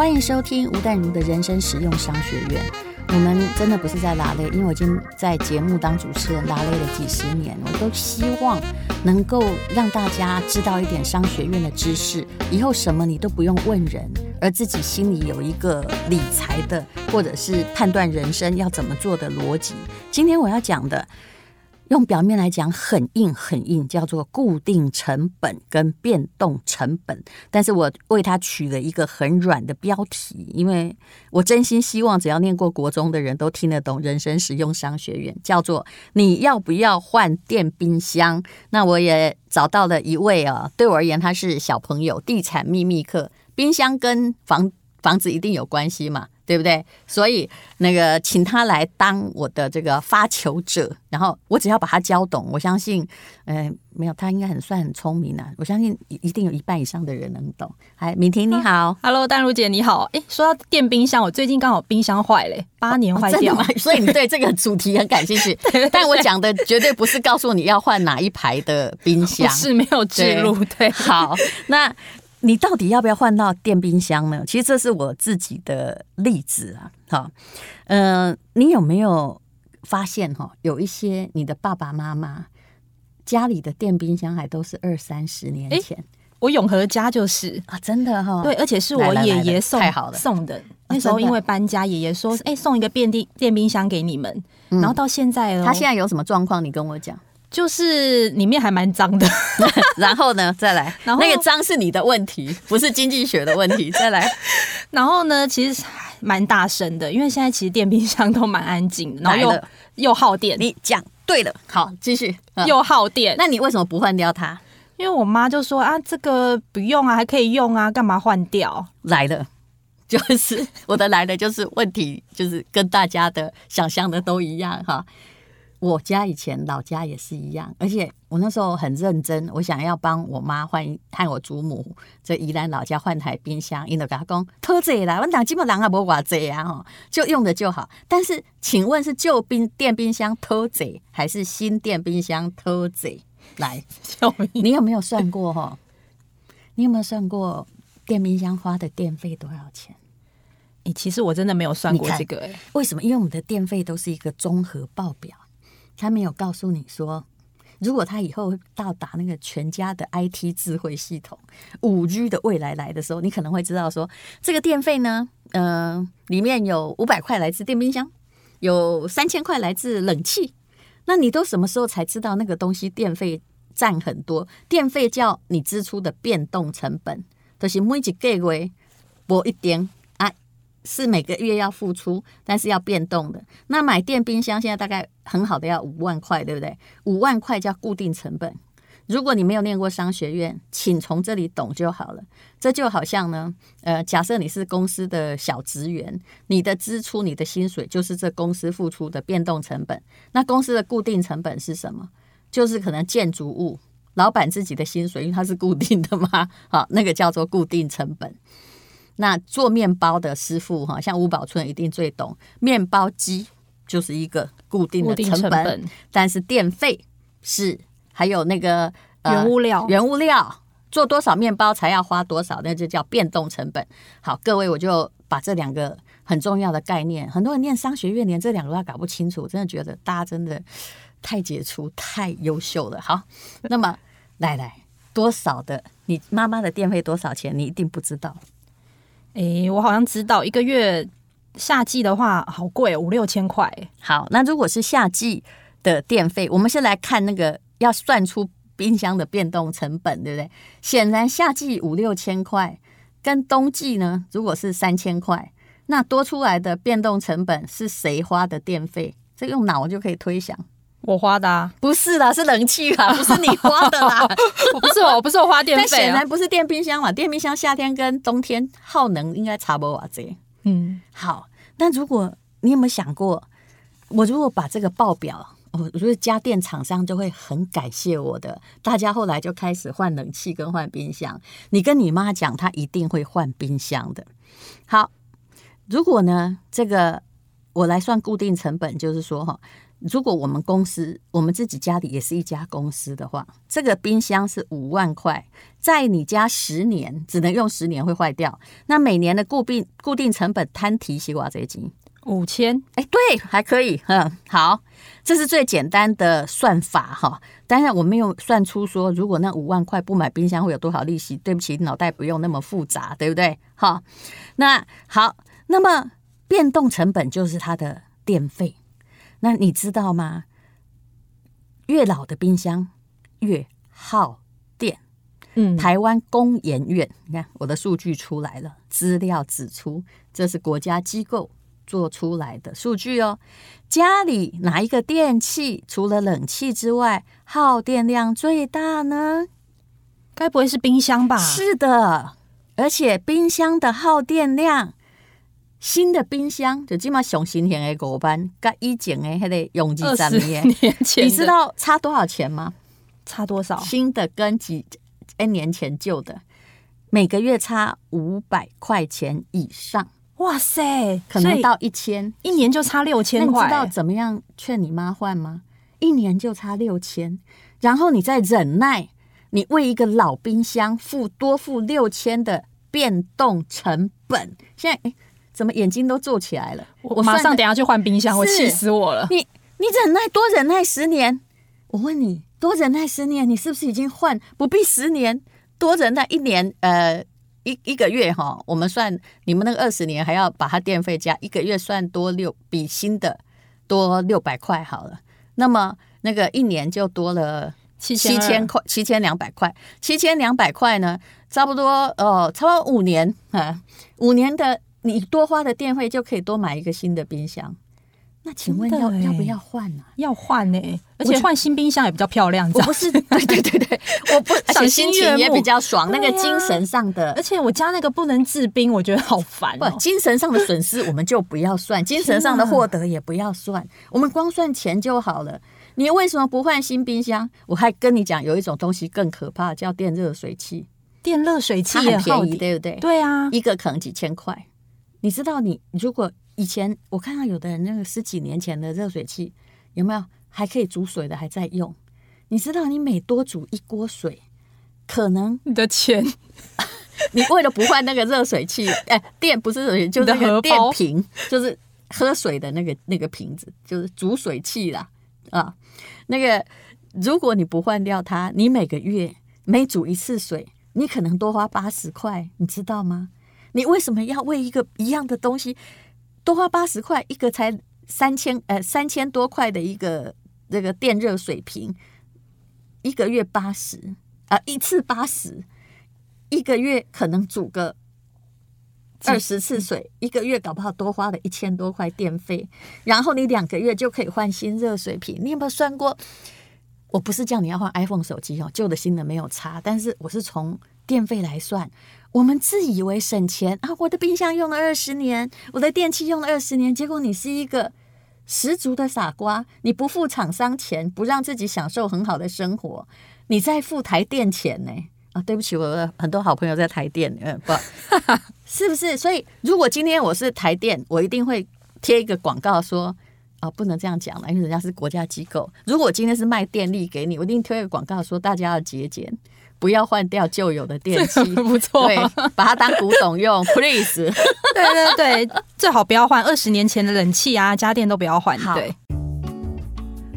欢迎收听吴淡如的人生实用商学院。我们真的不是在拉累，因为我已经在节目当主持人拉累了几十年，我都希望能够让大家知道一点商学院的知识，以后什么你都不用问人，而自己心里有一个理财的或者是判断人生要怎么做的逻辑。今天我要讲的。用表面来讲很硬很硬，叫做固定成本跟变动成本。但是我为它取了一个很软的标题，因为我真心希望只要念过国中的人都听得懂人生实用商学院，叫做你要不要换电冰箱？那我也找到了一位啊，对我而言他是小朋友，地产秘密课，冰箱跟房房子一定有关系嘛。对不对？所以那个请他来当我的这个发球者，然后我只要把他教懂，我相信，呃，没有他应该很算很聪明啊。我相信一定有一半以上的人能懂。哎，敏婷你好，Hello，淡如姐你好。哎，说到电冰箱，我最近刚好冰箱坏嘞，八年坏掉，哦，所以你对这个主题很感兴趣。但我讲的绝对不是告诉你要换哪一排的冰箱，是没有置入。对，对好，那。你到底要不要换到电冰箱呢？其实这是我自己的例子啊。好，嗯，你有没有发现哈，有一些你的爸爸妈妈家里的电冰箱还都是二三十年前？欸、我永和家就是啊，真的哈，对，而且是我爷爷送送的。那时候因为搬家，爷爷说，哎、欸，送一个电电电冰箱给你们。然后到现在，他现在有什么状况？你跟我讲。就是里面还蛮脏的，然后呢，再来，然后那个脏是你的问题，不是经济学的问题。再来，然后呢，其实蛮大声的，因为现在其实电冰箱都蛮安静的，然后又又耗电。你讲对了，好，继续，又耗电。那你为什么不换掉它？因为我妈就说啊，这个不用啊，还可以用啊，干嘛换掉？来了，就是我的来了，就是问题，就是跟大家的想象的都一样哈。我家以前老家也是一样，而且我那时候很认真，我想要帮我妈换，和我祖母在宜兰老家换台冰箱，因为他讲偷贼啦，我讲基本上也不话贼啊，就用的就好。但是，请问是旧冰电冰箱偷贼，还是新电冰箱偷贼？来，你有没有算过哈？你有没有算过电冰箱花的电费多少钱？诶，其实我真的没有算过这个诶，为什么？因为我们的电费都是一个综合报表。他没有告诉你说，如果他以后到达那个全家的 IT 智慧系统、五 G 的未来来的时候，你可能会知道说，这个电费呢，嗯、呃，里面有五百块来自电冰箱，有三千块来自冷气。那你都什么时候才知道那个东西电费占很多？电费叫你支出的变动成本，就是每一个月拨一点。是每个月要付出，但是要变动的。那买电冰箱现在大概很好的要五万块，对不对？五万块叫固定成本。如果你没有念过商学院，请从这里懂就好了。这就好像呢，呃，假设你是公司的小职员，你的支出、你的薪水就是这公司付出的变动成本。那公司的固定成本是什么？就是可能建筑物，老板自己的薪水，因为它是固定的嘛，好，那个叫做固定成本。那做面包的师傅哈，像吴宝春一定最懂，面包机就是一个固定的成本，成本但是电费是还有那个原物料，原物料做多少面包才要花多少，那就叫变动成本。好，各位，我就把这两个很重要的概念，很多人念商学院连这两个都搞不清楚，我真的觉得大家真的太杰出、太优秀了。好，那么来来，多少的你妈妈的电费多少钱？你一定不知道。哎、我好像知道，一个月夏季的话好贵，五六千块。好，那如果是夏季的电费，我们先来看那个要算出冰箱的变动成本，对不对？显然夏季五六千块，跟冬季呢，如果是三千块，那多出来的变动成本是谁花的电费？这用脑就可以推想。我花的啊，不是啦，是冷气啦，不是你花的啦。我不是我，不是我花电费啊。但显然不是电冰箱嘛，电冰箱夏天跟冬天耗能应该差不多啊。这嗯，好。但如果你有没有想过，我如果把这个报表，我觉得家电厂商就会很感谢我的。大家后来就开始换冷气跟换冰箱。你跟你妈讲，她一定会换冰箱的。好，如果呢，这个我来算固定成本，就是说哈。如果我们公司我们自己家里也是一家公司的话，这个冰箱是五万块，在你家十年只能用十年会坏掉，那每年的固定固定成本摊提西瓜这一斤五千，哎，对，还可以，嗯，好，这是最简单的算法哈。当然我没有算出说，如果那五万块不买冰箱会有多少利息。对不起，脑袋不用那么复杂，对不对？好，那好，那么变动成本就是它的电费。那你知道吗？越老的冰箱越耗电。嗯，台湾工研院，你看我的数据出来了，资料指出，这是国家机构做出来的数据哦。家里哪一个电器除了冷气之外，耗电量最大呢？该不会是冰箱吧？是的，而且冰箱的耗电量。新的冰箱就起码上上新型的五班，跟以前的还得用几十年。你知道差多少钱吗？差多少？新的跟几 N 年前旧的，每个月差五百块钱以上。哇塞，可能到一千，一年就差六千块。你知道怎么样劝你妈换吗？一年就差六千，然后你再忍耐，你为一个老冰箱付多付六千的变动成本。现在怎么眼睛都皱起来了？我马上等下去换冰箱，我气死我了！你你忍耐多忍耐十年，我问你多忍耐十年，你是不是已经换不必十年多忍耐一年？呃，一一个月哈，我们算你们那个二十年还要把它电费加一个月算多六比新的多六百块好了。那么那个一年就多了七七千块，七千两百块，七千两百块呢，差不多哦，差不多五年啊，五年的。你多花的电费就可以多买一个新的冰箱，那请问要要不要换呢？要换呢，而且换新冰箱也比较漂亮。我不是，对对对对，我不，而且心情也比较爽。那个精神上的，而且我家那个不能制冰，我觉得好烦。不，精神上的损失我们就不要算，精神上的获得也不要算，我们光算钱就好了。你为什么不换新冰箱？我还跟你讲，有一种东西更可怕，叫电热水器。电热水器很便宜，对不对？对啊，一个可能几千块。你知道，你如果以前我看到有的人那个十几年前的热水器有没有还可以煮水的还在用？你知道，你每多煮一锅水，可能你的钱，你为了不换那个热水器，哎，电不是热水器，就是那个电瓶，就是喝水的那个那个瓶子，就是煮水器啦啊。那个如果你不换掉它，你每个月每煮一次水，你可能多花八十块，你知道吗？你为什么要为一个一样的东西多花八十块？一个才三千呃三千多块的一个这个电热水瓶，一个月八十啊，一次八十，一个月可能煮个二十次水，一个月搞不好多花了一千多块电费，然后你两个月就可以换新热水瓶。你有没有算过？我不是叫你要换 iPhone 手机哦，旧的新的没有差，但是我是从电费来算。我们自以为省钱啊！我的冰箱用了二十年，我的电器用了二十年，结果你是一个十足的傻瓜。你不付厂商钱，不让自己享受很好的生活，你在付台电钱呢？啊，对不起，我的很多好朋友在台电，嗯，不，是不是？所以如果今天我是台电，我一定会贴一个广告说，哦，不能这样讲了，因为人家是国家机构。如果今天是卖电力给你，我一定贴一个广告说，大家要节俭。不要换掉旧有的电器，不错，对，把它当古董用，please。对对对，最好不要换二十年前的冷气啊，家电都不要换。对。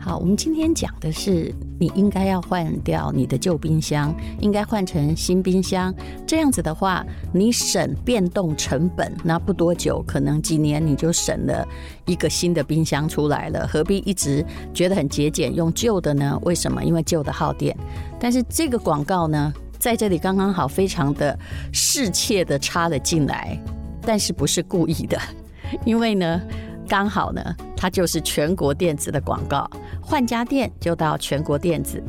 好，我们今天讲的是，你应该要换掉你的旧冰箱，应该换成新冰箱。这样子的话，你省变动成本，那不多久，可能几年你就省了一个新的冰箱出来了。何必一直觉得很节俭，用旧的呢？为什么？因为旧的耗电。但是这个广告呢，在这里刚刚好，非常的适切的插了进来，但是不是故意的，因为呢。刚好呢，它就是全国电子的广告。换家电就到全国电子。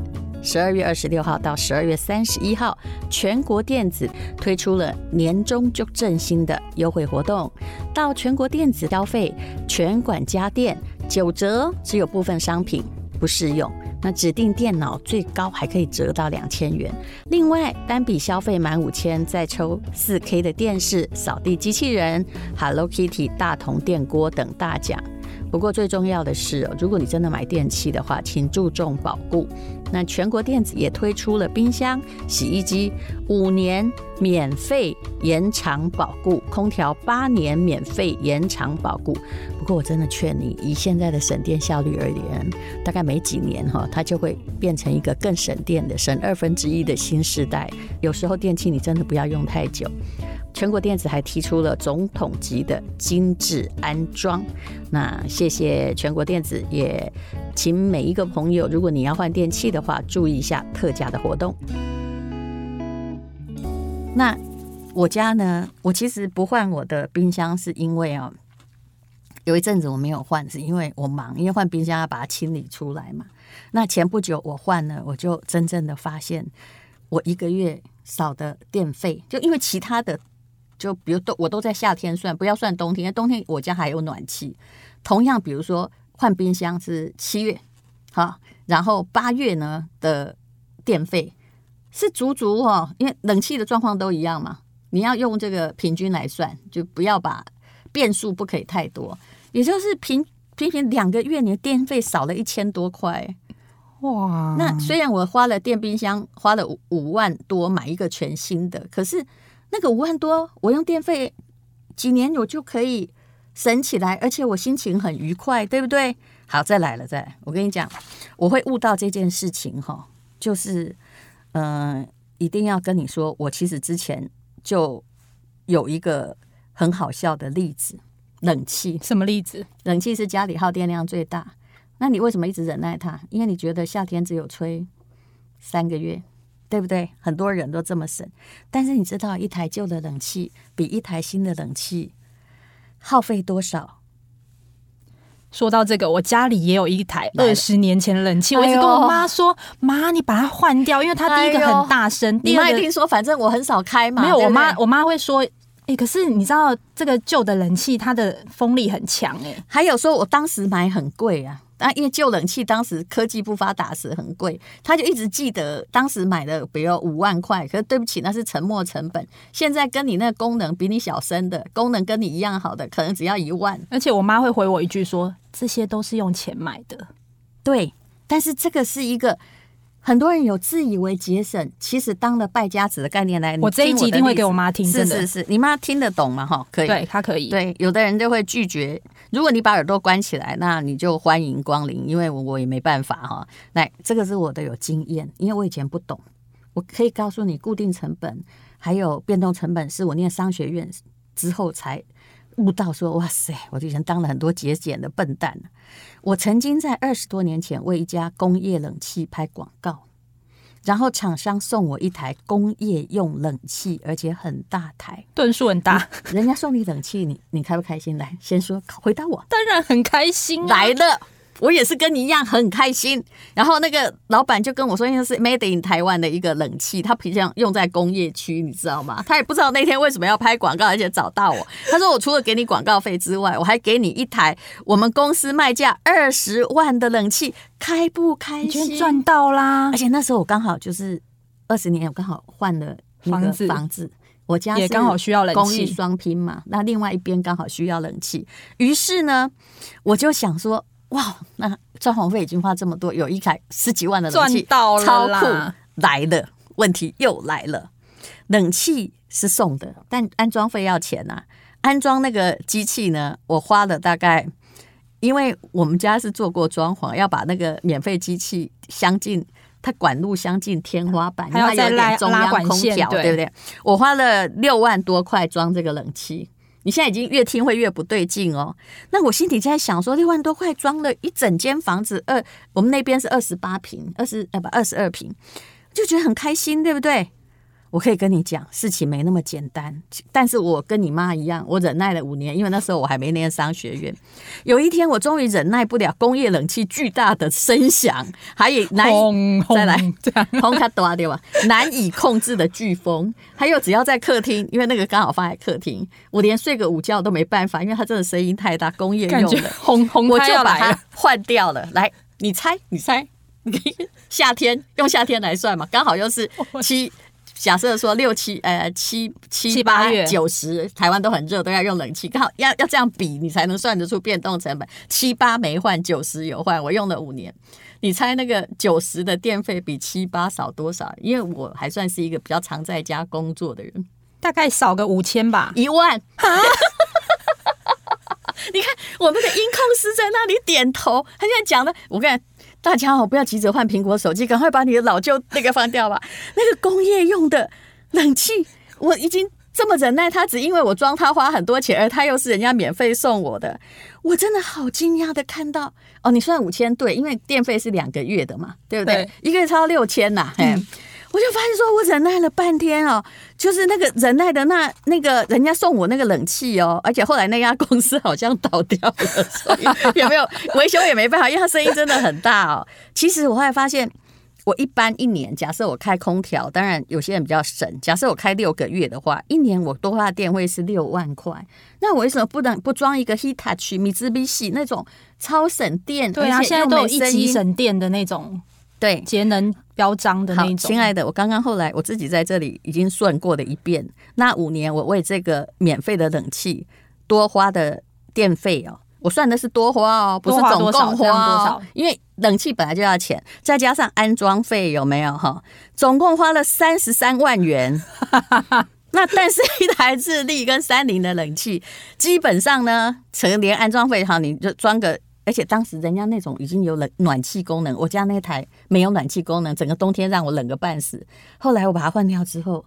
十二月二十六号到十二月三十一号，全国电子推出了年终就振兴的优惠活动。到全国电子消费，全馆家电九折，只有部分商品不适用。那指定电脑最高还可以折到两千元。另外，单笔消费满五千再抽四 K 的电视、扫地机器人、Hello Kitty 大同电锅等大奖。不过最重要的是，如果你真的买电器的话，请注重保固。那全国电子也推出了冰箱、洗衣机五年免费延长保固，空调八年免费延长保固。不过我真的劝你，以现在的省电效率而言，大概没几年哈，它就会变成一个更省电的、省二分之一的新世代。有时候电器你真的不要用太久。全国电子还提出了总统级的精致安装，那谢谢全国电子，也请每一个朋友，如果你要换电器的话，注意一下特价的活动。那我家呢，我其实不换我的冰箱，是因为啊，有一阵子我没有换，是因为我忙，因为换冰箱要把它清理出来嘛。那前不久我换了，我就真正的发现，我一个月少的电费，就因为其他的。就比如都我都在夏天算，不要算冬天，因为冬天我家还有暖气。同样，比如说换冰箱是七月，好，然后八月呢的电费是足足哦，因为冷气的状况都一样嘛，你要用这个平均来算，就不要把变数不可以太多，也就是平平平两个月你的电费少了一千多块，哇！那虽然我花了电冰箱花了五五万多买一个全新的，可是。那个五万多，我用电费几年我就可以省起来，而且我心情很愉快，对不对？好，再来了，再来，我跟你讲，我会悟到这件事情哈，就是嗯、呃，一定要跟你说，我其实之前就有一个很好笑的例子，冷气。什么例子？冷气是家里耗电量最大，那你为什么一直忍耐它？因为你觉得夏天只有吹三个月。对不对？很多人都这么省，但是你知道一台旧的冷气比一台新的冷气耗费多少？说到这个，我家里也有一台二十年前的冷气，我一直跟我妈说：“妈，你把它换掉，因为它第一个很大声。”你妈一定说：“反正我很少开嘛。”没有，我妈我妈会说：“哎，可是你知道这个旧的冷气它的风力很强哎。”还有说，我当时买很贵啊。但因为旧冷气当时科技不发达时很贵，他就一直记得当时买的，比如五万块。可是对不起，那是沉没成本。现在跟你那个功能比你小声的，功能跟你一样好的，可能只要一万。而且我妈会回我一句说：“这些都是用钱买的。”对，但是这个是一个很多人有自以为节省，其实当了败家子的概念来。我这一集一定会给我妈听，是是是，你妈听得懂吗？哈，可以，对，她可以。对，有的人就会拒绝。如果你把耳朵关起来，那你就欢迎光临，因为我我也没办法哈。来，这个是我的有经验，因为我以前不懂，我可以告诉你，固定成本还有变动成本是我念商学院之后才悟到说，说哇塞，我以前当了很多节俭的笨蛋。我曾经在二十多年前为一家工业冷气拍广告。然后厂商送我一台工业用冷气，而且很大台，吨数很大。人家送你冷气，你你开不开心？来，先说，回答我。当然很开心啊。来了。我也是跟你一样很开心，然后那个老板就跟我说，因为是 Made in 台湾的一个冷气，他平常用在工业区，你知道吗？他也不知道那天为什么要拍广告，而且找到我。他说我除了给你广告费之外，我还给你一台我们公司卖价二十万的冷气，开不开心？赚到啦！而且那时候我刚好就是二十年，我刚好换了那个房子，房子我家也刚好需要冷气，公寓双拼嘛，那另外一边刚好需要冷气，于是呢，我就想说。哇，那装潢费已经花这么多，有一台十几万的冷气，赚到了，超酷！来了，问题又来了，冷气是送的，但安装费要钱呐、啊。安装那个机器呢，我花了大概，因为我们家是做过装潢，要把那个免费机器镶进，它管路相近天花板，还要再拉中央空调，对，对不对？我花了六万多块装这个冷气。你现在已经越听会越不对劲哦。那我心里在想说，六万多块装了一整间房子，二我们那边是二十八平，二十呃不二十二平，就觉得很开心，对不对？我可以跟你讲，事情没那么简单。但是我跟你妈一样，我忍耐了五年，因为那时候我还没念商学院。有一天，我终于忍耐不了工业冷气巨大的声响，还有难以再来轰卡多对吧？难以控制的飓风，还有只要在客厅，因为那个刚好放在客厅，我连睡个午觉都没办法，因为它真的声音太大，工业用的轰轰，我就把它换掉了。来，你猜，你猜，夏天用夏天来算嘛，刚好又是七。假设说六七呃七七八月九十，台湾都很热，都要用冷气，刚好要要这样比，你才能算得出变动成本。七八没换，九十有换，我用了五年。你猜那个九十的电费比七八少多少？因为我还算是一个比较常在家工作的人，大概少个五千吧，一万。你看我那个音控师在那里点头，他现在讲的，我跟大家哦，不要急着换苹果手机，赶快把你的老旧那个放掉吧。那个工业用的冷气，我已经这么忍耐，他只因为我装他花很多钱，而他又是人家免费送我的，我真的好惊讶的看到哦，你算五千对，因为电费是两个月的嘛，对不对？对一个月超六千呐，嗯。我就发现说，我忍耐了半天哦，就是那个忍耐的那那个人家送我那个冷气哦，而且后来那家公司好像倒掉了，所以有没有维修也没办法，因为它声音真的很大哦。其实我后来发现，我一般一年，假设我开空调，当然有些人比较省，假设我开六个月的话，一年我多花的电费是六万块。那我为什么不能不装一个 Hitachi、米兹比西那种超省电？对啊，现在都有一级省电的那种。对，节能标章的那种。亲爱的，我刚刚后来我自己在这里已经算过了一遍，那五年我为这个免费的冷气多花的电费哦，我算的是多花哦，不是总共花多少，因为冷气本来就要钱，再加上安装费有没有哈？总共花了三十三万元。那但是一台日立跟三菱的冷气，基本上呢，成连安装费哈，你就装个。而且当时人家那种已经有冷暖气功能，我家那台没有暖气功能，整个冬天让我冷个半死。后来我把它换掉之后，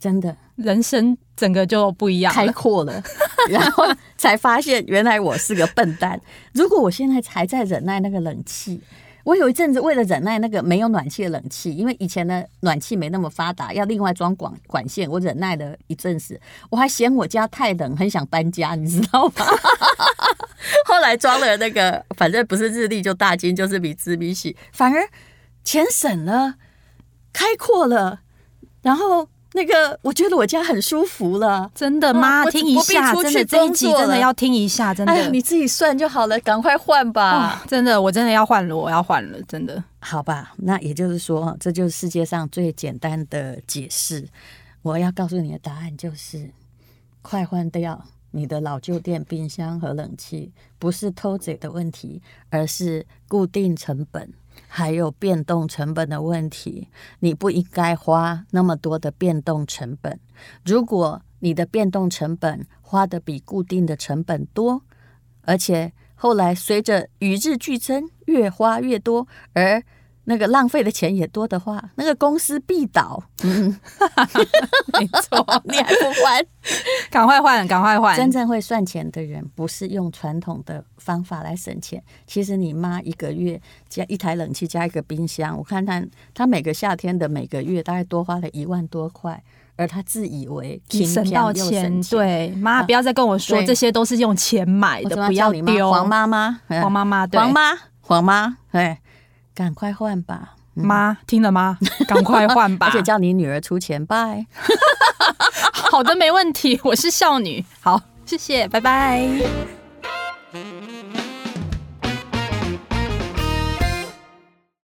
真的人生整个就不一样，开阔了，然后才发现原来我是个笨蛋。如果我现在还在忍耐那个冷气。我有一阵子为了忍耐那个没有暖气的冷气，因为以前的暖气没那么发达，要另外装管管线。我忍耐了一阵子，我还嫌我家太冷，很想搬家，你知道吗？后来装了那个，反正不是日历就大金，就是比兹比西，反而钱省了，开阔了，然后。那个，我觉得我家很舒服了，真的吗？听一下，真的这一集真的要听一下，真的。哎，你自己算就好了，赶快换吧。真的，我真的要换了，我要换了，真的。好吧，那也就是说，这就是世界上最简单的解释。我要告诉你的答案就是，快换掉你的老旧电冰箱和冷气，不是偷贼的问题，而是固定成本。还有变动成本的问题，你不应该花那么多的变动成本。如果你的变动成本花得比固定的成本多，而且后来随着与日俱增，越花越多，而那个浪费的钱也多的话，那个公司必倒。嗯，没错，你还不换？赶快换，赶快换！真正会算钱的人，不是用传统的方法来省钱。其实你妈一个月加一台冷气加一个冰箱，我看她她每个夏天的每个月大概多花了一万多块，而她自以为省到钱。对，妈不要再跟我说这些都是用钱买的，不要丢。黄妈妈，黄妈妈，对，黄妈，黄妈，哎。赶快换吧，妈，听了吗？赶快换吧，而且叫你女儿出钱，拜。好的，没问题，我是孝女。好，谢谢，拜拜。